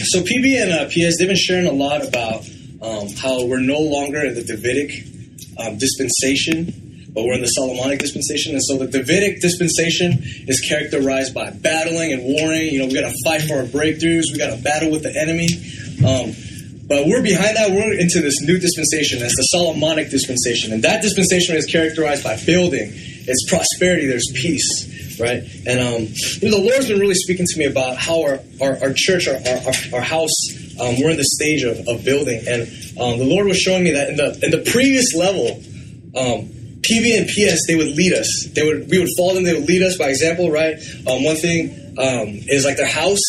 So PB and uh, PS, they've been sharing a lot about um, how we're no longer in the Davidic um, dispensation, but we're in the Solomonic dispensation. And so the Davidic dispensation is characterized by battling and warring. You know, we got to fight for our breakthroughs. We got to battle with the enemy. Um, but we're behind that. We're into this new dispensation. That's the Solomonic dispensation, and that dispensation is characterized by building. It's prosperity. There's peace, right? And um, you know, the Lord's been really speaking to me about how our our, our church, our our, our house, um, we're in the stage of, of building, and um, the Lord was showing me that in the in the previous level. Um, PB and PS, they would lead us. They would, we would follow them. They would lead us by example, right? Um, one thing um, is like their house,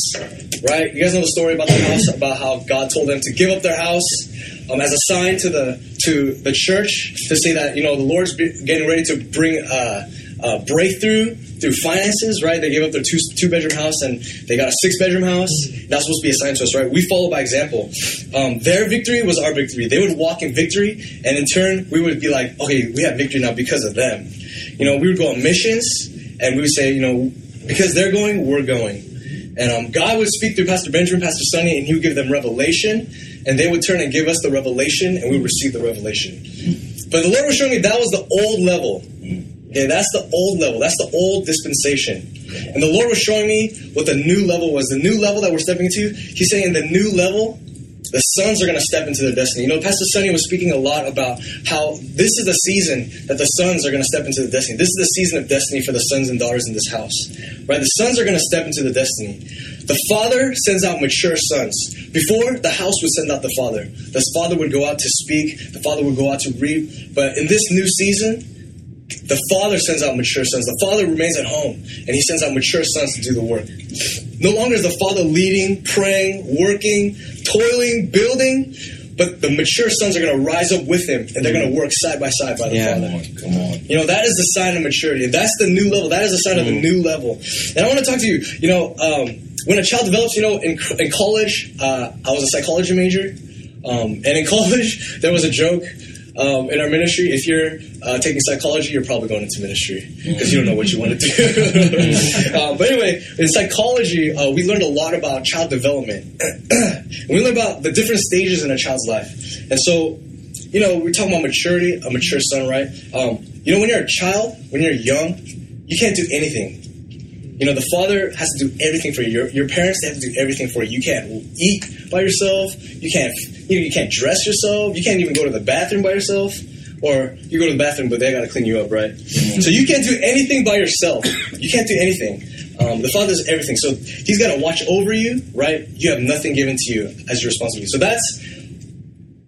right? You guys know the story about the house, about how God told them to give up their house um, as a sign to the to the church to say that you know the Lord's getting ready to bring uh, a breakthrough through finances, right? They gave up their two two bedroom house and they got a six bedroom house. That's supposed to be a sign to us, right? We follow by example. Um, their victory was our victory. They would walk in victory, and in turn, we would be like, okay, we have victory now because of them. You know, we would go on missions, and we would say, you know, because they're going, we're going. And um, God would speak through Pastor Benjamin, Pastor Sonny, and he would give them revelation, and they would turn and give us the revelation, and we would receive the revelation. But the Lord was showing me that was the old level. Okay, that's the old level. That's the old dispensation. And the Lord was showing me what the new level was. The new level that we're stepping into, He's saying the new level, the sons are going to step into their destiny. You know, Pastor Sonny was speaking a lot about how this is the season that the sons are going to step into the destiny. This is the season of destiny for the sons and daughters in this house. Right? The sons are going to step into the destiny. The father sends out mature sons. Before, the house would send out the father. The father would go out to speak, the father would go out to reap. But in this new season, the father sends out mature sons. The father remains at home and he sends out mature sons to do the work. No longer is the father leading, praying, working, toiling, building, but the mature sons are going to rise up with him and they're going to work side by side by the Yeah. father. Come on, come on. You know, that is the sign of maturity. That's the new level. That is the sign of the new level. And I want to talk to you, you know, um, when a child develops, you know, in, in college, uh, I was a psychology major. Um, and in college, there was a joke um, in our ministry. If you're uh, taking psychology, you're probably going into ministry because you don't know what you want to do. uh, but anyway, in psychology, uh, we learned a lot about child development. we learned about the different stages in a child's life. And so, you know, we're talking about maturity, a mature son, right? Um, you know, when you're a child, when you're young, you can't do anything. You know, the father has to do everything for you. Your, your parents they have to do everything for you. You can't eat by yourself. You can't you, know, you can't dress yourself. You can't even go to the bathroom by yourself. Or you go to the bathroom, but they got to clean you up, right? So you can't do anything by yourself. You can't do anything. Um, the father does everything. So he's got to watch over you, right? You have nothing given to you as your responsibility. So that's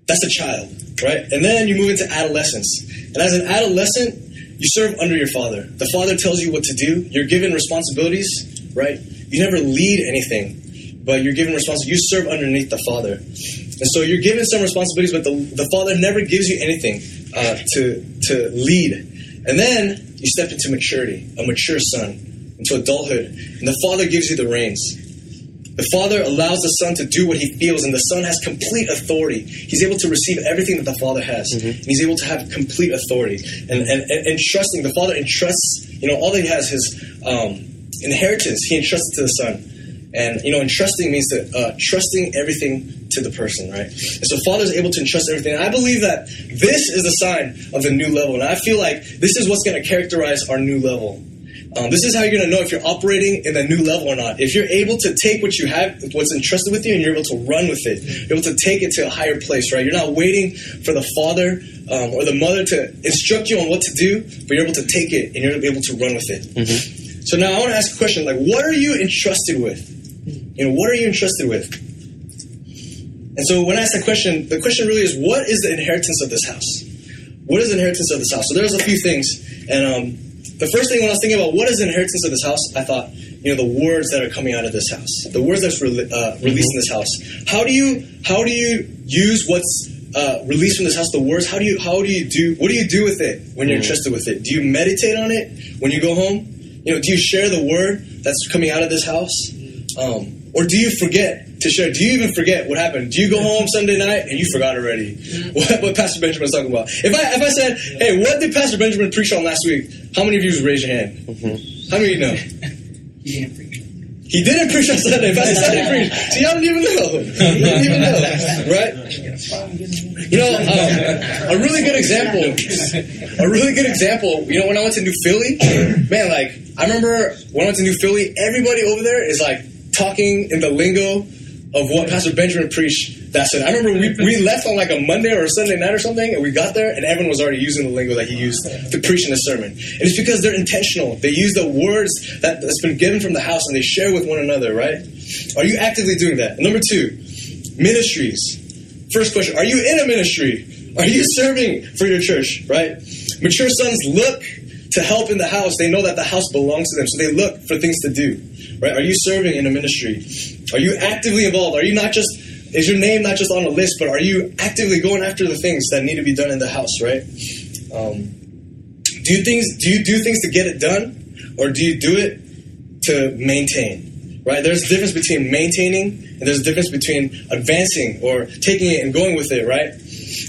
that's a child, right? And then you move into adolescence. And as an adolescent, you serve under your father. The father tells you what to do. You're given responsibilities, right? You never lead anything, but you're given responsibility. You serve underneath the father. And so you're given some responsibilities, but the, the father never gives you anything uh, to, to lead. And then you step into maturity, a mature son, into adulthood. And the father gives you the reins. The father allows the son to do what he feels, and the son has complete authority. He's able to receive everything that the father has, and he's able to have complete authority. And, and, and, and trusting, the father entrusts, you know, all that he has, his um, inheritance, he entrusts it to the son. And, you know, entrusting means to, uh, trusting everything to the person, right? And so father is able to entrust everything. And I believe that this is a sign of the new level. And I feel like this is what's going to characterize our new level. Um, this is how you're going to know if you're operating in a new level or not. If you're able to take what you have, what's entrusted with you, and you're able to run with it, you're able to take it to a higher place, right? You're not waiting for the father um, or the mother to instruct you on what to do, but you're able to take it and you're able to run with it. So now I want to ask a question: like, what are you entrusted with? You know, what are you entrusted with? And so when I ask that question, the question really is, what is the inheritance of this house? What is the inheritance of this house? So there's a few things, and um, the first thing when I was thinking about what is the inheritance of this house, I thought, you know, the words that are coming out of this house, the words that's re- uh, released in this house. How do you how do you use what's uh, released from this house? The words. How do you how do you do what do you do with it when you're entrusted with it? Do you meditate on it when you go home? You know, do you share the word that's coming out of this house, um, or do you forget to share? Do you even forget what happened? Do you go home Sunday night and you forgot already what, what Pastor Benjamin was talking about? If I if I said, hey, what did Pastor Benjamin preach on last week? How many of you would raise your hand? How many of you know? You can't forget. He didn't preach on Sonny. Pastor Sunday preached. See, y'all don't even know. You don't even know, right? You know, um, a really good example. A really good example. You know, when I went to New Philly, man, like I remember when I went to New Philly, everybody over there is like talking in the lingo of what Pastor Benjamin preached that Sunday. I remember we, we left on like a Monday or a Sunday night or something, and we got there, and everyone was already using the lingo that he used to preach in the sermon. And it's because they're intentional. They use the words that, that's been given from the house, and they share with one another, right? Are you actively doing that? Number two, ministries. First question, are you in a ministry? Are you serving for your church, right? Mature sons look to help in the house. They know that the house belongs to them, so they look for things to do, right? Are you serving in a ministry? Are you actively involved? Are you not just, is your name not just on a list, but are you actively going after the things that need to be done in the house, right? Um, do things, do you do things to get it done, or do you do it to maintain? Right? There's a difference between maintaining and there's a difference between advancing or taking it and going with it, right?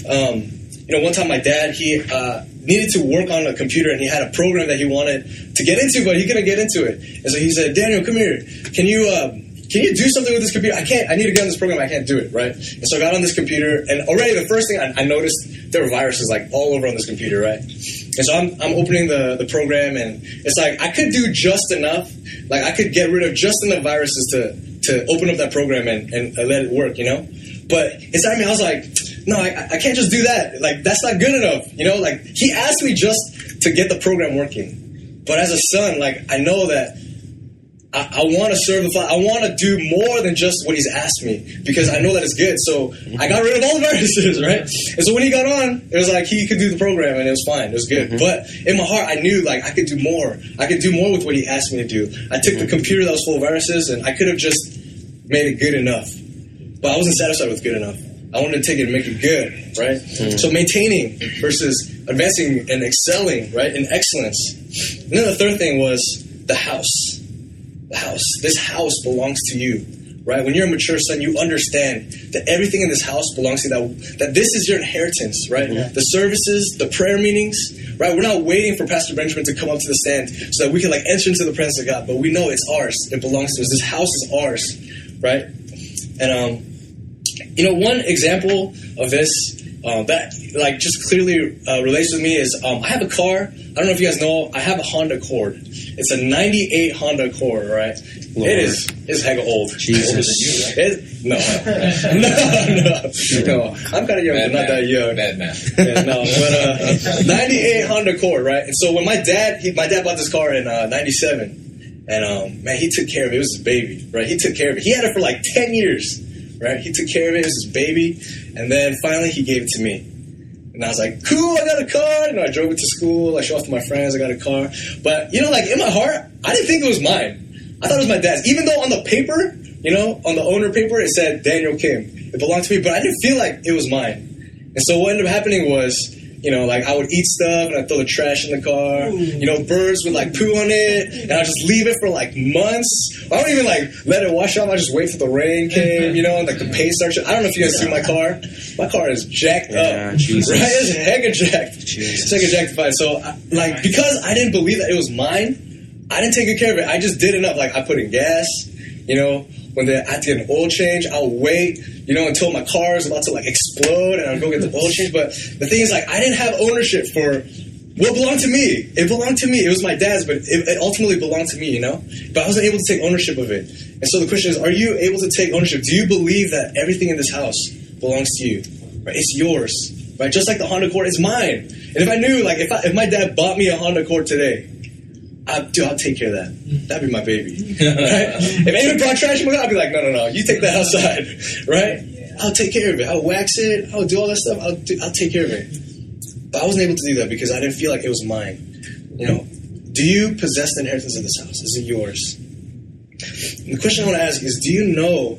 Um, you know, one time my dad, he uh, needed to work on a computer and he had a program that he wanted to get into, but he couldn't get into it. And so he said, Daniel, come here. Can you, uh, can you do something with this computer? I can't, I need to get on this program. I can't do it, right? And so I got on this computer and already the first thing I, I noticed, there were viruses like all over on this computer, right? And so I'm, I'm opening the, the program and it's like, I could do just enough. Like I could get rid of just enough viruses to, to open up that program and, and, and let it work, you know? But inside me, I was like, no, I, I can't just do that. Like, that's not good enough. You know, like, he asked me just to get the program working. But as a son, like, I know that I, I want to serve the Father. I want to do more than just what he's asked me because I know that it's good. So mm-hmm. I got rid of all the viruses, right? And so when he got on, it was like he could do the program and it was fine. It was good. Mm-hmm. But in my heart, I knew like I could do more. I could do more with what he asked me to do. I took the mm-hmm. computer that was full of viruses and I could have just made it good enough. But I wasn't satisfied with good enough. I wanted to take it and make it good, right? So maintaining versus advancing and excelling, right, in excellence. And then the third thing was the house. The house. This house belongs to you, right? When you're a mature son, you understand that everything in this house belongs to you. That that this is your inheritance, right? The services, the prayer meetings, right? We're not waiting for Pastor Benjamin to come up to the stand so that we can like enter into the presence of God, but we know it's ours. It belongs to us. This house is ours, right? And um, you know, one example of this uh, that like just clearly uh, relates with me is um, I have a car. I don't know if you guys know. I have a Honda Accord. It's a '98 Honda Accord, right? Lord. It is. It's hega old. Jesus. It, no, no, no, no. I'm kind of young, but not that young. Bad man. Yeah, no, but uh, 98 Honda Accord, right? And so when my dad, he, my dad bought this car in uh, 97, and um, man, he took care of it. It was his baby, right? He took care of it. He had it for like 10 years, right? He took care of it. It was his baby, and then finally he gave it to me. And I was like, cool, I got a car. Know, I drove it to school. I showed off to my friends. I got a car. But, you know, like in my heart, I didn't think it was mine. I thought it was my dad's. Even though on the paper, you know, on the owner paper, it said Daniel Kim. It belonged to me, but I didn't feel like it was mine. And so what ended up happening was, you know, like I would eat stuff and I'd throw the trash in the car. You know, birds would like poo on it, and I'd just leave it for like months. I don't even like let it wash off. I just wait till the rain came, you know, and like the paint starts. I don't know if you guys see my car. My car is jacked Yeah, up, Jesus. right? It's hecka jacked. Jesus. It's hecka jacked fine. So, like, because I didn't believe that it was mine, I didn't take good care of it. I just did enough. Like, I put in gas, you know. When they, I had to get an oil change, I'll wait, you know, until my car is about to like explode, and I'll go get the oil change. But the thing is, like, I didn't have ownership for what belonged to me. It belonged to me. It was my dad's, but it, it ultimately belonged to me, you know. But I wasn't able to take ownership of it. And so the question is, are you able to take ownership? Do you believe that everything in this house belongs to you? Right? It's yours. Right? Just like the Honda Accord is mine. And if I knew, like, if I, if my dad bought me a Honda Accord today, I, dude, I'll take care of that. That'd be my baby. Right? if anyone brought trash in my car, I'd be like, no, no, no, you take that outside. Right? I'll take care of it. I'll wax it. I'll do all that stuff. I'll, do, I'll take care of it. But I wasn't able to do that because I didn't feel like it was mine. You know, do you possess the inheritance of this house? Is it yours? And the question I want to ask is, do you know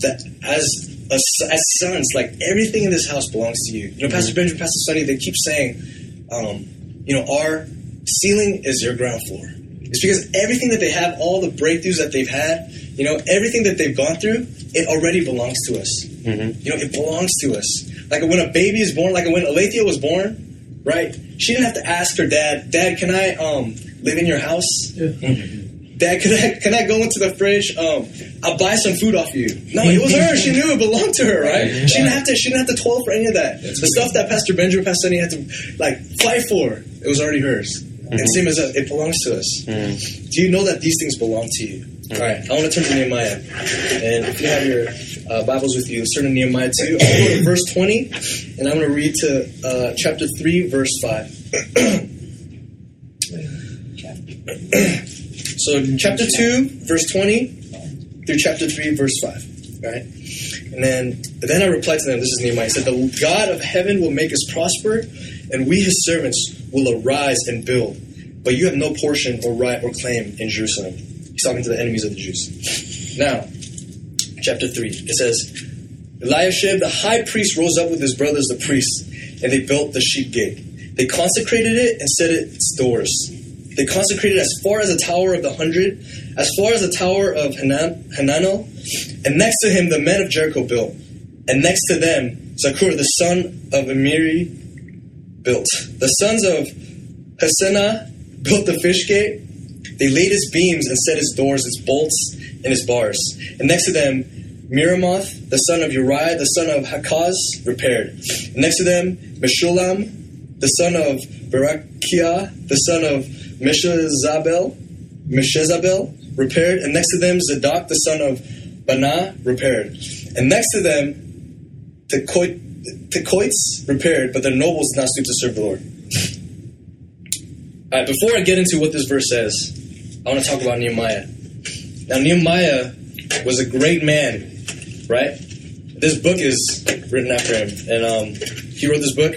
that as a, as sons, like everything in this house belongs to you? You know, Pastor Benjamin, Pastor Sonny, they keep saying, um, you know, our ceiling is your ground floor. It's because everything that they have, all the breakthroughs that they've had, you know, everything that they've gone through, it already belongs to us. You know, it belongs to us. Like when a baby is born, like when Alethea was born, right? She didn't have to ask her dad, Dad, can I um, live in your house? Dad, can I can I go into the fridge? Um, I'll buy some food off you. No, it was her. She knew it belonged to her, right? She didn't have to. She didn't have to toil for any of that. the stuff that Pastor Benjamin, Pastor Sunny had to like fight for, it was already hers. And same as that, it belongs to us. Do you know that these things belong to you? All right, I want to turn to Nehemiah, and if you have your uh, Bibles with you, turn to Nehemiah two. I'll go to verse twenty, and I'm going to read to uh, chapter three, verse five. So chapter two, verse twenty, through chapter three, verse five. Right, and then then I replied to them. This is Nehemiah. I said, "The God of heaven will make us prosper, and we, His servants, will arise and build. But you have no portion or right or claim in Jerusalem." He's talking to the enemies of the Jews. Now, chapter three, it says, Eliashib, the high priest, rose up with his brothers, the priests, and they built the sheep gate. They consecrated it and set its doors. They consecrated as far as the tower of the hundred, as far as the tower of Hanan- Hananel, and next to him the men of Jericho built, and next to them Zaccur the son of Amiri built. The sons of Hassenaah built the fish gate. They laid its beams and set its doors, its bolts, and its bars. And next to them Meremoth, the son of Uriah, the son of Hakkoz, repaired. And next to them Meshullam, the son of Berechiah, the son of Meshezabel, Meshezabel, repaired. And next to them, Zadok, the son of Banah, repaired. And next to them, Tekoites, repaired, but their nobles did not stoop to serve the Lord. All right, before I get into what this verse says, I want to talk about Nehemiah. Now, Nehemiah was a great man, right? This book is written after him, and um, he wrote this book.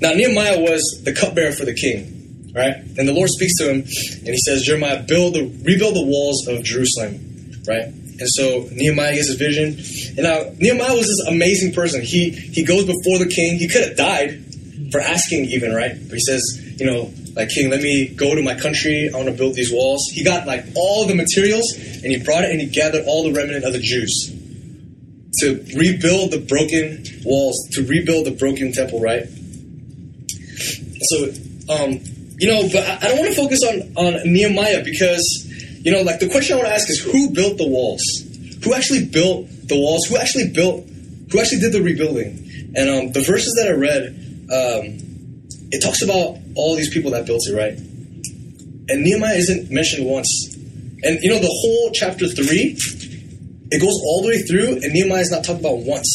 Now, Nehemiah was the cupbearer for the king, right? And the Lord speaks to him, and he says, Jeremiah, build the rebuild the walls of Jerusalem, right? And so Nehemiah gets his vision. And now Nehemiah was this amazing person. He he goes before the king. He could have died for asking, even right. But he says, you know, like King, let me go to my country. I want to build these walls. He got like all the materials, and he brought it, and he gathered all the remnant of the Jews to rebuild the broken walls, to rebuild the broken temple, right? So, um, you know, but I I don't want to focus on on Nehemiah because, you know, like the question I want to ask is who built the walls? Who actually built the walls? Who actually built? Who actually did the rebuilding? And um, the verses that I read, um, it talks about all these people that built it, right? And Nehemiah isn't mentioned once. And you know, the whole chapter three, it goes all the way through, and Nehemiah is not talked about once.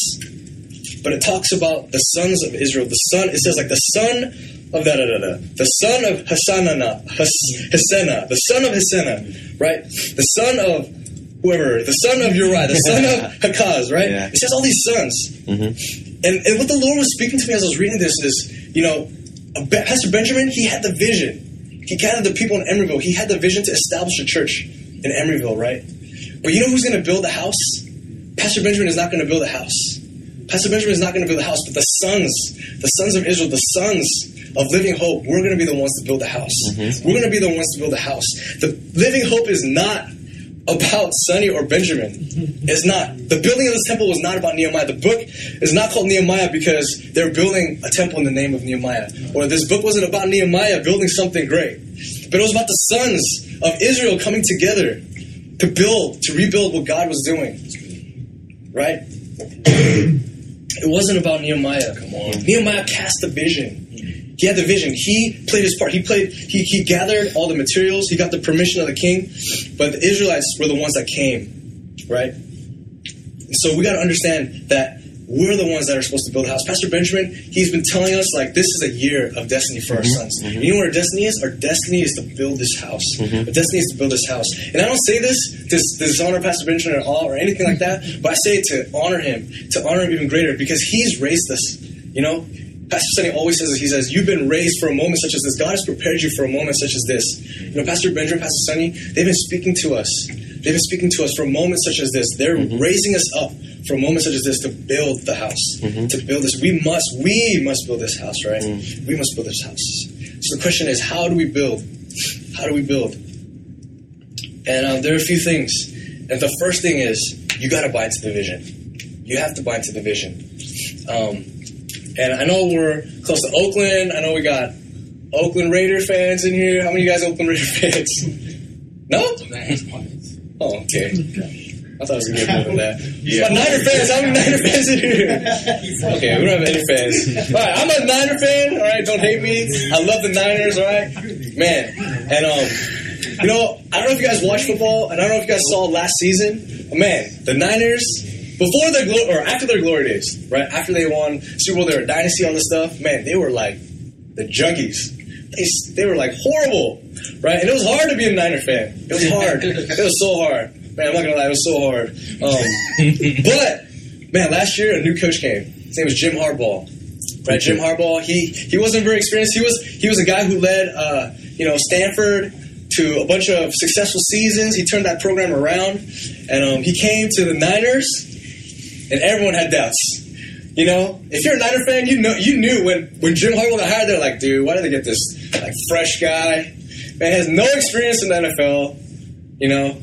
But it talks about the sons of Israel. The son, it says like the son of da da da da. The son of Hassanah, Has- Hassenaah, the son of Hasena, right? The son of whoever, the son of Uriah, the son of Hakkoz, right? Yeah. It says all these sons. Mm-hmm. And, and what the Lord was speaking to me as I was reading this is, you know, Pastor Benjamin, he had the vision. He gathered the people in Emeryville. He had the vision to establish a church in Emeryville, right? But you know who's going to build the house? Pastor Benjamin is not going to build a house. Pastor Benjamin is not going to build a house, but the sons, the sons of Israel, the sons of Living Hope, we're going to be the ones to build the house. Mm-hmm. We're going to be the ones to build the house. The Living Hope is not about Sonny or Benjamin. Mm-hmm. It's not. The building of this temple was not about Nehemiah. The book is not called Nehemiah because they're building a temple in the name of Nehemiah. Or this book wasn't about Nehemiah building something great. But it was about the sons of Israel coming together to build, to rebuild what God was doing. Right? It wasn't about Nehemiah. Come on. Nehemiah cast the vision. He had the vision. He played his part. He played. He, he gathered all the materials. He got the permission of the king, but the Israelites were the ones that came, right? So we got to understand that we're the ones that are supposed to build a house. Pastor Benjamin, he's been telling us like this is a year of destiny for our mm-hmm. sons. Mm-hmm. You know what our destiny is? Our destiny is to build this house. Mm-hmm. Our destiny is to build this house. And I don't say this to, to dishonor Pastor Benjamin at all or anything like that, but I say it to honor him, to honor him even greater because he's raised us. You know, Pastor Sunny always says, he says, you've been raised for a moment such as this. God has prepared you for a moment such as this. You know, Pastor Benjamin, Pastor Sunny, they've been speaking to us. They've been speaking to us for moments such as this. They're raising us up for moments such as this to build the house. To build this. We must, we must build this house, right? We must build this house. So the question is, how do we build? How do we build? And um, there are a few things. And the first thing is, you got to buy into the vision. You have to buy into the vision. Um, and I know we're close to Oakland. I know we got Oakland Raider fans in here. How many of you guys are Oakland Raider fans? No? Oh, okay. I thought it was gonna get more than that. Yeah. But Niner fans, how many Niner fans in here? Okay, we don't have any fans. All right, I'm a Niner fan. All right, don't hate me. I love the Niners. All right, man. And um, you know, I don't know if you guys watch football, and I don't know if you guys saw last season. But man, the Niners before their glory or after their glory days, right? After they won Super Bowl, they were a dynasty, all this stuff. Man, they were like the junkies. They, they were like horrible, right? And it was hard to be a Niner fan. It was hard. it was so hard. Man, I'm not gonna lie, it was so hard. Um, but man, last year a new coach came. His name was Jim Harbaugh. Right, Jim Harbaugh. He he wasn't very experienced. He was he was a guy who led uh, you know Stanford to a bunch of successful seasons. He turned that program around, and um, he came to the Niners, and everyone had doubts. You know, if you're a Niner fan, you know you knew when when Jim Harbaugh got hired. They're like, dude, why did they get this like fresh guy? Man has no experience in the NFL. You know,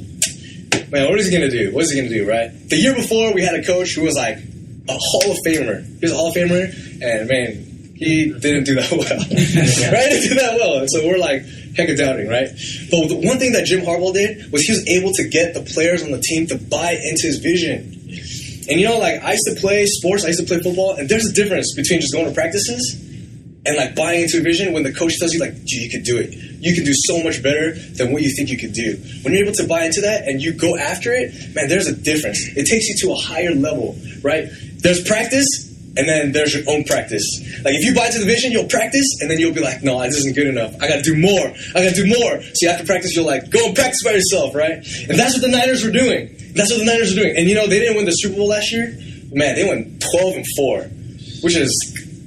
man, what is he gonna do? What is he gonna do? Right? The year before, we had a coach who was like a Hall of Famer. He was a Hall of Famer, and man, he didn't do that well. right? Didn't do that well, and so we're like heck of doubting, right? But the one thing that Jim Harbaugh did was he was able to get the players on the team to buy into his vision. And you know, like I used to play sports, I used to play football, and there's a difference between just going to practices and like buying into a vision when the coach tells you like, gee, you could do it. You can do so much better than what you think you could do. When you're able to buy into that and you go after it, man, there's a difference. It takes you to a higher level, right? There's practice and then there's your own practice. Like if you buy into the vision, you'll practice and then you'll be like, no, this isn't good enough. I gotta do more. I gotta do more. So after practice, you'll like, go and practice by yourself, right? And that's what the Niners were doing. That's what the Niners were doing. And you know, they didn't win the Super Bowl last year. Man, they went 12 and 4, which is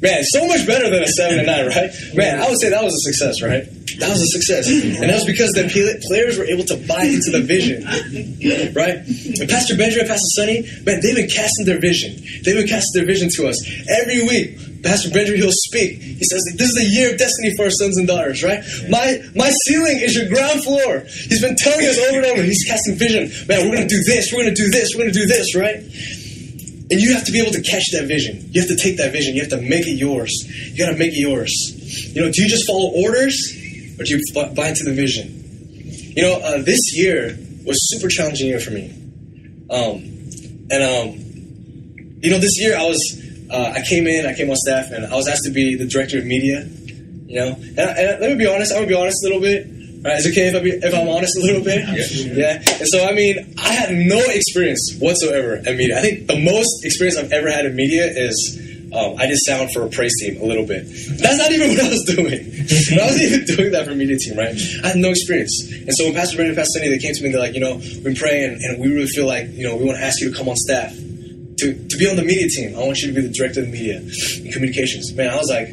Man, so much better than a seven and nine, right? Man, I would say that was a success, right? That was a success, and that was because the players were able to buy into the vision, right? And Pastor Benjamin, Pastor Sonny, man, they've been casting their vision. They've been casting their vision to us every week. Pastor Benjamin, he'll speak. He says, "This is the year of destiny for our sons and daughters." Right? My my ceiling is your ground floor. He's been telling us over and over. He's casting vision. Man, we're gonna do this. We're gonna do this. We're gonna do this. Right? And you have to be able to catch that vision. You have to take that vision. You have to make it yours. You got to make it yours. You know, do you just follow orders or do you buy into the vision? You know, uh, this year was super challenging year for me. Um, and, um, you know, this year I was, uh, I came in, I came on staff, and I was asked to be the director of media. You know, and, and let me be honest, I'm gonna be honest a little bit. Right, is it okay if, I be, if I'm honest a little bit? Yeah. yeah. And so, I mean, I had no experience whatsoever in media. I think the most experience I've ever had in media is um, I did sound for a praise team a little bit. That's not even what I was doing. I wasn't even doing that for a media team, right? I had no experience. And so when Pastor Brendan and Pastor Sunny, they came to me and they're like, you know, we've been praying and we really feel like, you know, we want to ask you to come on staff. To, to be on the media team. I want you to be the director of the media and communications. Man, I was like,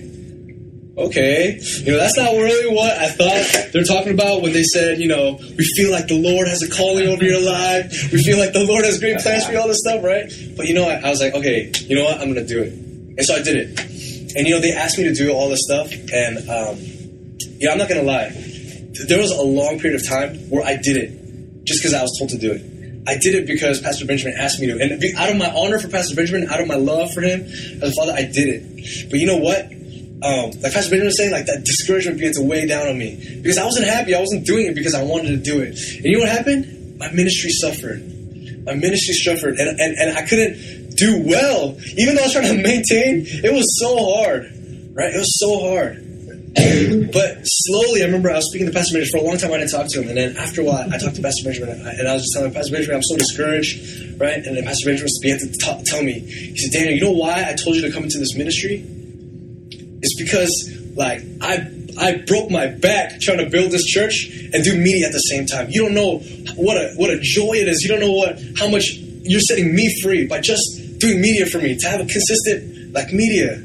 okay, you know, that's not really what I thought they're talking about when they said, you know, we feel like the Lord has a calling over your life. We feel like the Lord has great plans for you, all this stuff, right? But you know, I, I was like, okay, you know what? I'm going to do it. And so I did it. And you know, they asked me to do all this stuff. And, um, yeah, I'm not going to lie. There was a long period of time where I did it just because I was told to do it. I did it because Pastor Benjamin asked me to. And out of my honor for Pastor Benjamin, out of my love for him as a father, I did it. But you know what? Um, like Pastor Benjamin was saying, like that discouragement began to weigh down on me because I wasn't happy. I wasn't doing it because I wanted to do it. And you know what happened? My ministry suffered. My ministry suffered, and, and, and I couldn't do well. Even though I was trying to maintain, it was so hard, right? It was so hard. but slowly, I remember I was speaking to Pastor Benjamin for a long time. I didn't talk to him, and then after a while, I talked to Pastor Benjamin, and I, and I was just telling Pastor Benjamin, I'm so discouraged, right? And then Pastor Benjamin began to t- tell me, he said, Daniel, you know why I told you to come into this ministry? It's because like I I broke my back trying to build this church and do media at the same time. You don't know what a what a joy it is. You don't know what how much you're setting me free by just doing media for me to have a consistent like media.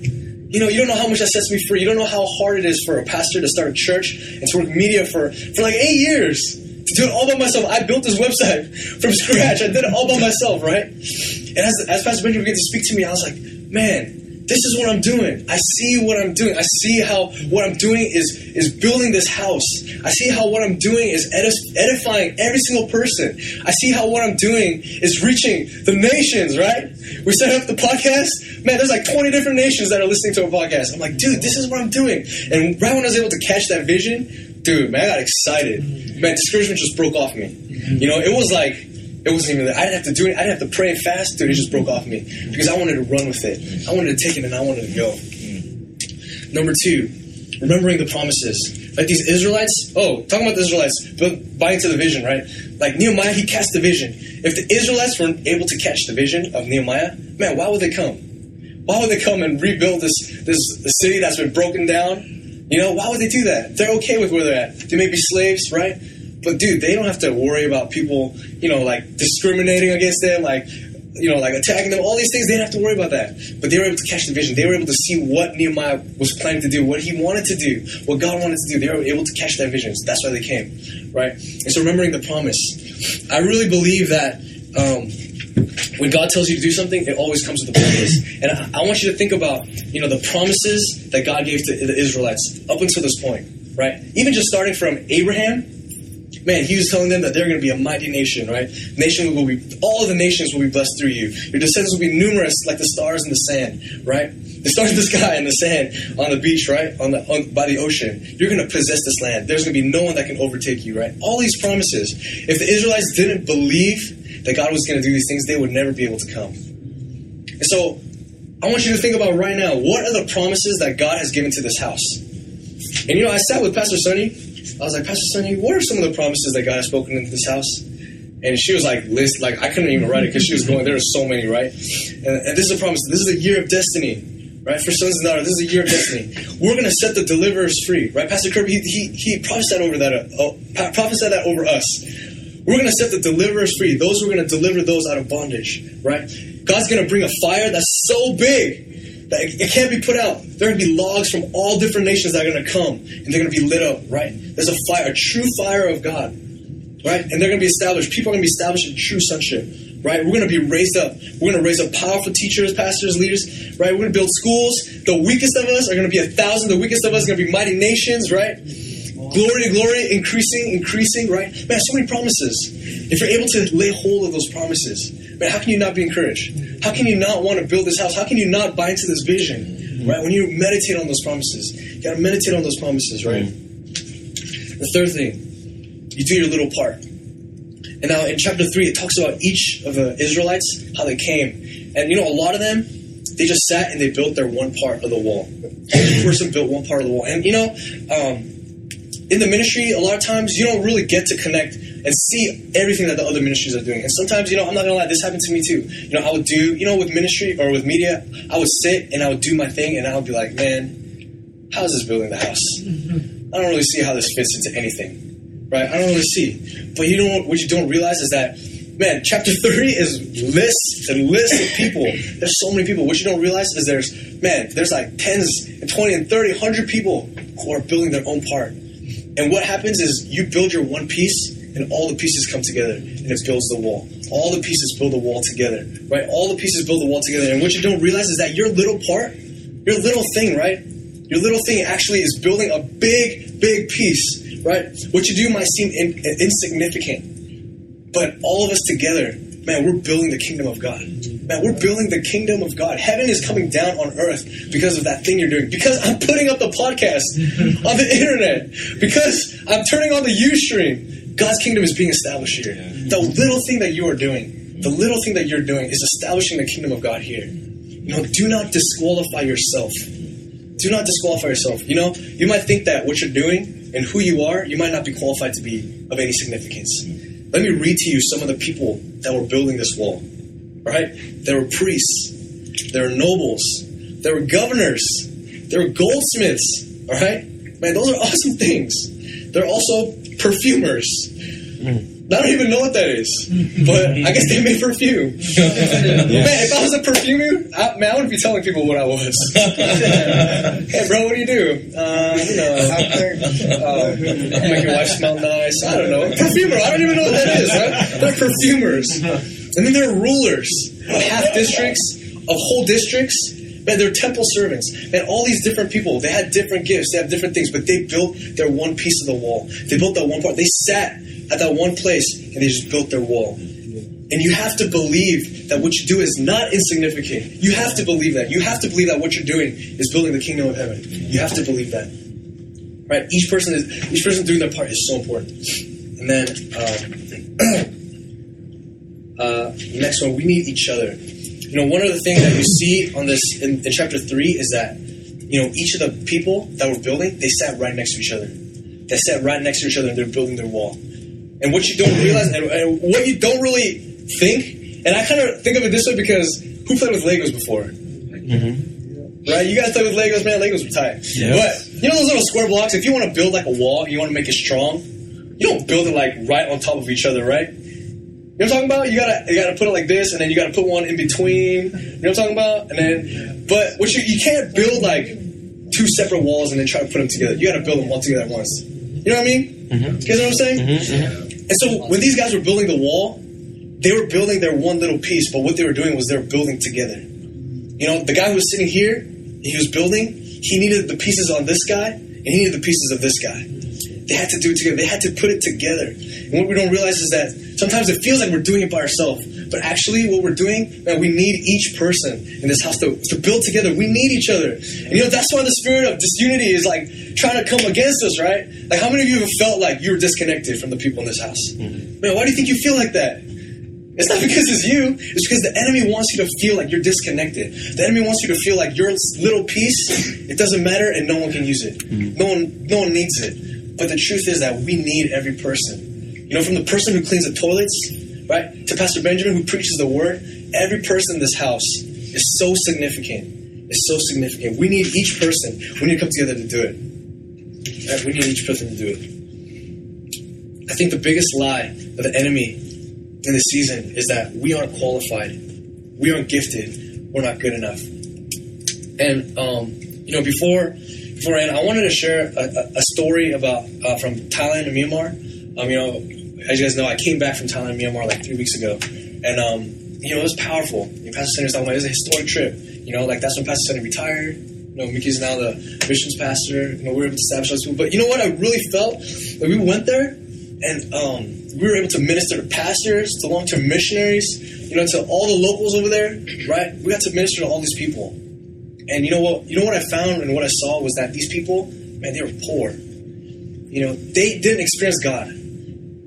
You know, you don't know how much that sets me free. You don't know how hard it is for a pastor to start a church and to work media for for like eight years to do it all by myself. I built this website from scratch. I did it all by myself, right? And as as Pastor Benjamin began to speak to me, I was like, man this is what I'm doing. I see what I'm doing. I see how what I'm doing is is building this house. I see how what I'm doing is edifying every single person. I see how what I'm doing is reaching the nations, right? We set up the podcast. Man, there's like 20 different nations that are listening to a podcast. I'm like, dude, this is what I'm doing. And right when I was able to catch that vision, dude, man, I got excited. Man, discouragement just broke off me. You know, it was like it wasn't even. There. I didn't have to do it. I didn't have to pray and fast, dude. It just broke off me because I wanted to run with it. I wanted to take it and I wanted to go. Number two, remembering the promises. Like these Israelites. Oh, talking about the Israelites, but buying into the vision, right? Like Nehemiah, he cast the vision. If the Israelites weren't able to catch the vision of Nehemiah, man, why would they come? Why would they come and rebuild this this the city that's been broken down? You know, why would they do that? They're okay with where they're at. They may be slaves, right? But dude, they don't have to worry about people, you know, like discriminating against them, like you know, like attacking them, all these things, they didn't have to worry about that. But they were able to catch the vision. They were able to see what Nehemiah was planning to do, what he wanted to do, what God wanted to do. They were able to catch that vision. So that's why they came, right? And so remembering the promise. I really believe that um, when God tells you to do something, it always comes with a promise. And I, I want you to think about, you know, the promises that God gave to the Israelites up until this point, right? Even just starting from Abraham man, he was telling them that they're going to be a mighty nation, right? Nation will be, all of the nations will be blessed through you. Your descendants will be numerous like the stars in the sand, right? The stars in the sky and the sand on the beach, right? On the on, by the ocean. You're going to possess this land. There's going to be no one that can overtake you, right? All these promises. If the Israelites didn't believe that God was going to do these things, they would never be able to come. And so, I want you to think about right now what are the promises that God has given to this house? And you know, I sat with Pastor Sonny I was like, Pastor Sonny, what are some of the promises that God has spoken into this house? And she was like, list, like I couldn't even write it because she was going. There are so many, right? And, and this is a promise. This is a year of destiny, right? For sons and daughters, this is a year of destiny. We're going to set the deliverers free, right? Pastor Kirby, he he, he prophesied over that. Uh, oh, prophesied that over us. We're going to set the deliverers free. Those who are going to deliver those out of bondage, right? God's going to bring a fire that's so big it can't be put out. There are going to be logs from all different nations that are going to come, and they're going to be lit up, right? There's a fire, a true fire of God, right? And they're going to be established. People are going to be established in true sonship, right? We're going to be raised up. We're going to raise up powerful teachers, pastors, leaders, right? We're going to build schools. The weakest of us are going to be a thousand. The weakest of us are going to be mighty nations, right? Glory to glory, increasing, increasing, right? Man, so many promises. If you're able to lay hold of those promises, man, how can you not be encouraged? How can you not want to build this house? How can you not buy into this vision? Right? When you meditate on those promises, you gotta meditate on those promises, right? The third thing, you do your little part. And now in chapter three, it talks about each of the Israelites, how they came. And you know, a lot of them, they just sat and they built their one part of the wall. Every person built one part of the wall. And you know, um, in the ministry, a lot of times you don't really get to connect and see everything that the other ministries are doing. And sometimes, you know, I'm not gonna lie, this happened to me too. You know, I would do, you know, with ministry or with media, I would sit and I would do my thing, and I would be like, man, how is this building the house? I don't really see how this fits into anything, right? I don't really see. But you know what you don't realize is that, man, chapter three is lists and lists of people. There's so many people. What you don't realize is there's, man, there's like tens and 20 and 30, 100 people who are building their own part. And what happens is you build your one piece, and all the pieces come together, and it builds the wall. All the pieces build the wall together, right? All the pieces build the wall together. And what you don't realize is that your little part, your little thing, right? Your little thing actually is building a big, big piece, right? What you do might seem in, insignificant, but all of us together, man, we're building the kingdom of God. Man, we're building the kingdom of God. Heaven is coming down on earth because of that thing you're doing. Because I'm putting up the podcast on the internet. Because I'm turning on the Ustream. God's kingdom is being established here. The little thing that you are doing, the little thing that you're doing is establishing the kingdom of God here. You know, do not disqualify yourself. Do not disqualify yourself. You know, you might think that what you're doing and who you are, you might not be qualified to be of any significance. Let me read to you some of the people that were building this wall right? There were priests, there were nobles, there were governors, there were goldsmiths, all right? Man, those are awesome things. There are also perfumers. Mm. I don't even know what that is, but I guess they made perfume. Man, if I was a perfumer, I, man, I wouldn't be telling people what I was. hey, bro, what do you do? Uh, you know, uh, make your wife smell nice. I don't know. Perfumer, I don't even know what that is, right? They're perfumers. And then there are rulers of half districts, of whole districts. Man, they're temple servants. Man, all these different people, they had different gifts, they have different things, but they built their one piece of the wall. They built that one part. They sat at that one place and they just built their wall. And you have to believe that what you do is not insignificant. You have to believe that. You have to believe that what you're doing is building the kingdom of heaven. You have to believe that. right? Each person is each person doing their part is so important. And then um, uh, next one, we need each other. You know, one of the things that you see on this in, in chapter three is that you know each of the people that were building they sat right next to each other. They sat right next to each other and they're building their wall. And what you don't realize, and, and what you don't really think, and I kind of think of it this way because who played with Legos before? Mm-hmm. Right? You guys play with Legos, man. Legos are tight. Yeah. But you know those little square blocks. If you want to build like a wall, you want to make it strong. You don't build it like right on top of each other, right? You know what I'm talking about? You gotta you gotta put it like this, and then you gotta put one in between. You know what I'm talking about? And then, but what you you can't build like two separate walls and then try to put them together. You gotta build them all together at once. You know what I mean? Mm-hmm. You guys know what I'm saying? Mm-hmm. Mm-hmm. And so when these guys were building the wall, they were building their one little piece, but what they were doing was they were building together. You know, the guy who was sitting here, he was building, he needed the pieces on this guy, and he needed the pieces of this guy. They had to do it together. They had to put it together. And what we don't realize is that sometimes it feels like we're doing it by ourselves. But actually, what we're doing, man, we need each person in this house to, to build together. We need each other. And you know, that's why the spirit of disunity is like trying to come against us, right? Like, how many of you have felt like you were disconnected from the people in this house? Mm-hmm. Man, why do you think you feel like that? It's not because it's you. It's because the enemy wants you to feel like you're disconnected. The enemy wants you to feel like your little piece, it doesn't matter and no one can use it. Mm-hmm. No one no one needs it. But the truth is that we need every person. You know, from the person who cleans the toilets, right, to Pastor Benjamin who preaches the word, every person in this house is so significant. It's so significant. We need each person. We need to come together to do it. Right? We need each person to do it. I think the biggest lie of the enemy in this season is that we aren't qualified, we aren't gifted, we're not good enough. And um, you know, before before I end, I wanted to share a, a, story about uh, from Thailand and Myanmar. Um, you know, as you guys know, I came back from Thailand and Myanmar like three weeks ago, and um, you know, it was powerful. You know, Pastor Center's talking about it was a historic trip. You know, like that's when Pastor Center retired. You know, Mickey's now the missions pastor. You know, we were able to establish those people. But you know what? I really felt that we went there and um, we were able to minister to pastors, to long-term missionaries, you know, to all the locals over there, right? We got to minister to all these people. And you know what? You know what I found and what I saw was that these people, man, they were poor. You know, they didn't experience God,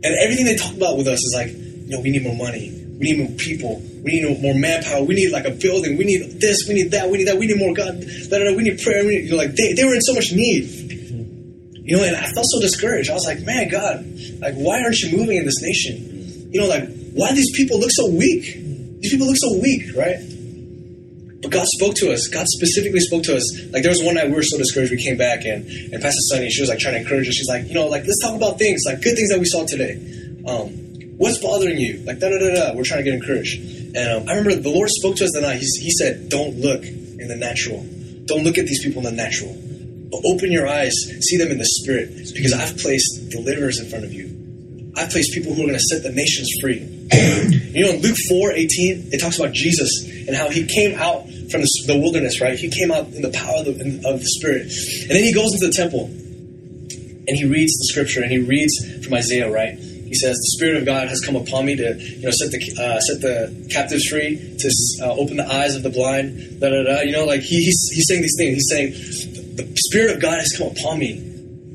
and everything they talk about with us is like, you know, we need more money, we need more people, we need more manpower, we need like a building, we need this, we need that, we need that, we need more God, da, da, da, we need prayer. We need, you know, like they, they were in so much need. You know, and I felt so discouraged. I was like, man, God, like, why aren't you moving in this nation? You know, like, why do these people look so weak? These people look so weak, right? But God spoke to us. God specifically spoke to us. Like, there was one night we were so discouraged, we came back, and, and Pastor Sunny, she was like trying to encourage us. She's like, you know, like, let's talk about things, like good things that we saw today. Um, what's bothering you? Like, da da da da. We're trying to get encouraged. And um, I remember the Lord spoke to us that night. He, he said, don't look in the natural. Don't look at these people in the natural. But open your eyes, see them in the spirit, because I've placed deliverers in front of you. I've placed people who are going to set the nations free. You know, Luke 4 18, it talks about Jesus and how he came out from the, wilderness, right? He came out in the power of the, of the Spirit. And then he goes into the temple and he reads the scripture and he reads from Isaiah, right? He says, "The Spirit of God has come upon me to, you know, set the uh, set the captives free, to uh, open the eyes of the blind." Da da da. You know, like he, he's he's saying these things. He's saying, "The Spirit of God has come upon me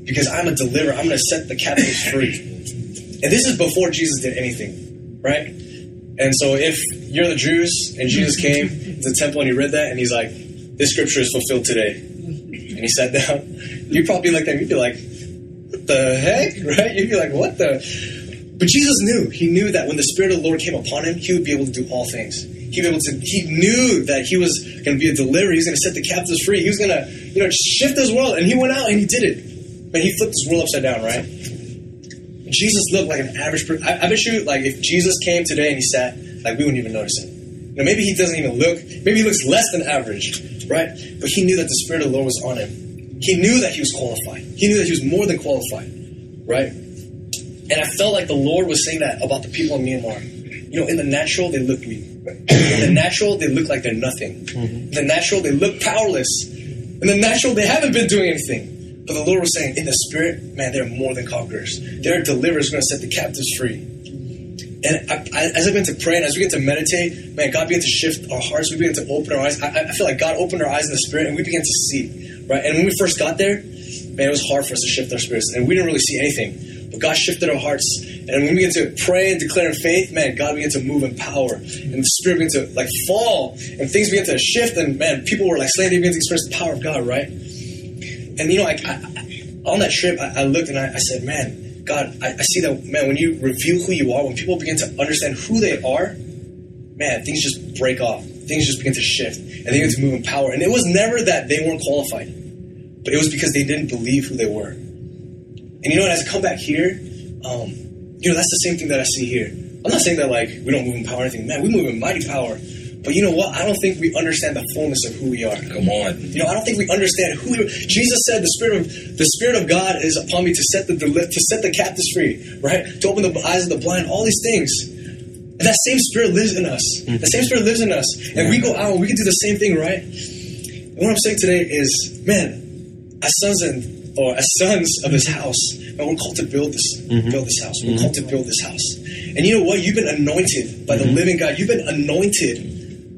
because I'm a deliverer. I'm going to set the captives free." And this is before Jesus did anything, right? And so if you're the Jews and Jesus came to the temple and he read that and he's like, "This scripture is fulfilled today," and he sat down, you'd probably be like that. You'd be like, "What the heck?" Right? You'd be like, "What the?" But Jesus knew. He knew that when the Spirit of the Lord came upon him, he would be able to do all things. He'd be able to. He knew that he was going to be a deliverer. He was going to set the captives free. He was going to, you know, shift this world. And he went out and he did it. But he flipped this world upside down, right? Jesus looked like an average person. I, I bet you, like, if Jesus came today and he sat, like, we wouldn't even notice him. You know, maybe he doesn't even look. Maybe he looks less than average, right? But he knew that the Spirit of the Lord was on him. He knew that he was qualified. He knew that he was more than qualified, right? And I felt like the Lord was saying that about the people in Myanmar. You know, in the natural, they look weak. In the natural, they look like they're nothing. Mm-hmm. In the natural, they look powerless. In the natural, they haven't been doing anything. But the Lord was saying, in the spirit, man, they're more than conquerors. They're deliverers going to set the captives free. And I, I, as I begin to pray and as we begin to meditate, man, God began to shift our hearts. We begin to open our eyes. I, I feel like God opened our eyes in the spirit and we began to see, right? And when we first got there, man, it was hard for us to shift our spirits, and we didn't really see anything. But God shifted our hearts, and when we begin to pray and declare in faith, man, God began to move in power, and the Spirit began to like fall, and things began to shift, and man, people were like slain. They began to experience the power of God, right? And you know, like on that trip, I, I looked and I, I said, man, God, I, see that man. When you reveal who you are, when people begin to understand who they are, man, things just break off. Things just begin to shift, and they begin to move in power. And it was never that they weren't qualified, but it was because they didn't believe who they were. And you know, as I come back here, um, you know, that's the same thing that I see here. I'm not saying that like we don't move in power or anything. Man, we move in mighty power. But you know what? I don't think we understand the fullness of who we are. Come on. You know, I don't think we understand who we are. Jesus said, "The spirit of the spirit of God is upon me to set the to set the captives free, right? To open the eyes of the blind, all these things." And that same spirit lives in us. Mm-hmm. The same spirit lives in us, and we go out and we can do the same thing, right? And what I'm saying today is, man, as sons and or as sons of this house, man, we're called to build this, Mm-hmm. build this house. We're called to build this house. And you know what? You've been anointed by the Mm-hmm. living God. You've been anointed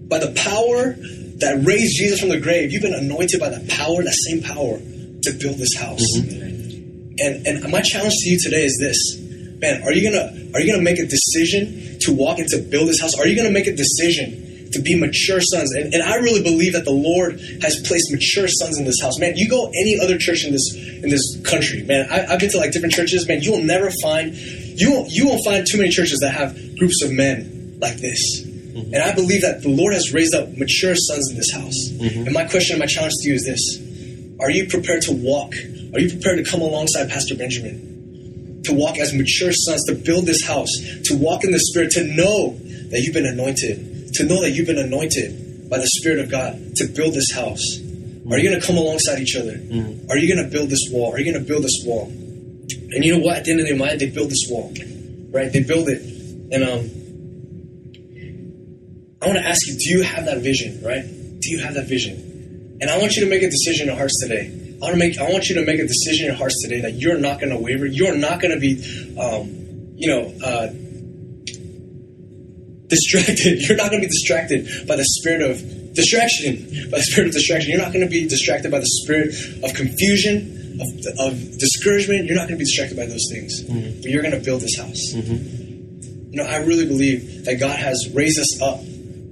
by the power that raised Jesus from the grave. You've been anointed by that power, that same power, to build this house. Mm-hmm. And and my challenge to you today is this, man. Are you gonna are you gonna make a decision to walk into build this house? Are you gonna make a decision? To be mature sons, and, and I really believe that the Lord has placed mature sons in this house. Man, you go any other church in this in this country, man. I, I've been to like different churches, man. You will never find you won't, you won't find too many churches that have groups of men like this. Mm-hmm. And I believe that the Lord has raised up mature sons in this house. Mm-hmm. And my question and my challenge to you is this Are you prepared to walk? Are you prepared to come alongside Pastor Benjamin? To walk as mature sons, to build this house, to walk in the Spirit, to know that you've been anointed, to know that you've been anointed by the Spirit of God to build this house? Are you going to come alongside each other? Mm-hmm. Are you going to build this wall? Are you going to build this wall? And you know what? At the end of the night, they build this wall, right? They build it, and um, I want to ask you: Do you have that vision? Right? Do you have that vision? And I want you to make a decision in your hearts today. I want to make. I want you to make a decision in your hearts today that you're not going to waver. You're not going to be, um, you know, uh, distracted. You're not going to be distracted by the spirit of distraction. By the spirit of distraction, you're not going to be distracted by the spirit of confusion, of, of discouragement. You're not going to be distracted by those things. But you're going to build this house. You know, I really believe that God has raised us up.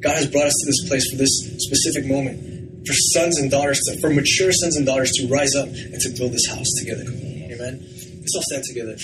God has brought us to this place for this specific moment, for sons and daughters, to, for mature sons and daughters to rise up and to build this house together. Amen. Let's all stand together.